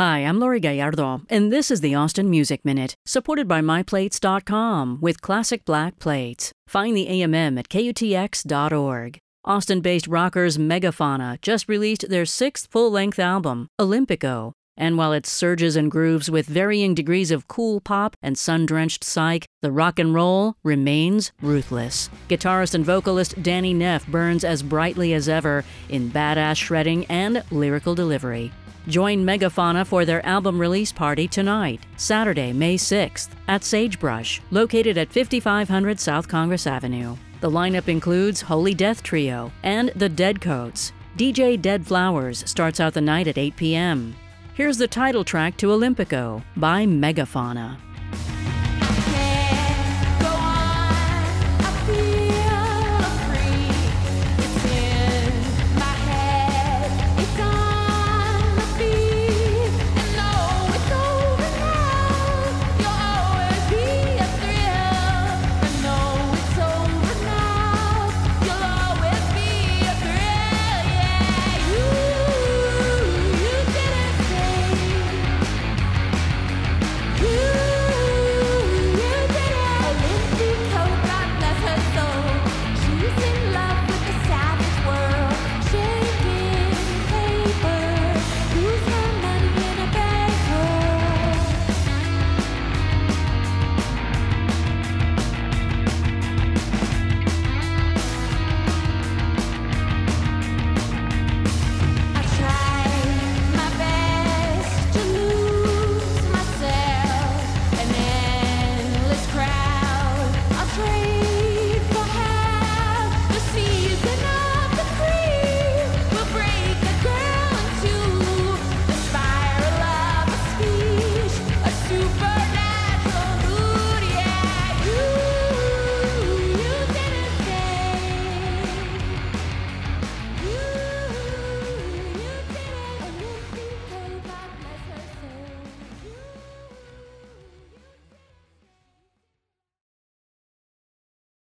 Hi, I'm Laurie Gallardo, and this is the Austin Music Minute, supported by MyPlates.com with classic black plates. Find the AMM at KUTX.org. Austin based rockers Megafauna just released their sixth full length album, Olympica. And while it surges and grooves with varying degrees of cool pop and sun drenched psych, the rock and roll remains ruthless. Guitarist and vocalist Dani Neff burns as brightly as ever in badass shredding and lyrical delivery. Join Megafauna for their album release party tonight, Saturday, May 6th, at Sagebrush, located at 5500 South Congress Avenue. The lineup includes Holy Death Trio and The Dead Coats. DJ Dead Flowers starts out the night at 8 p.m. Here's the title track to Olympica by Megafauna.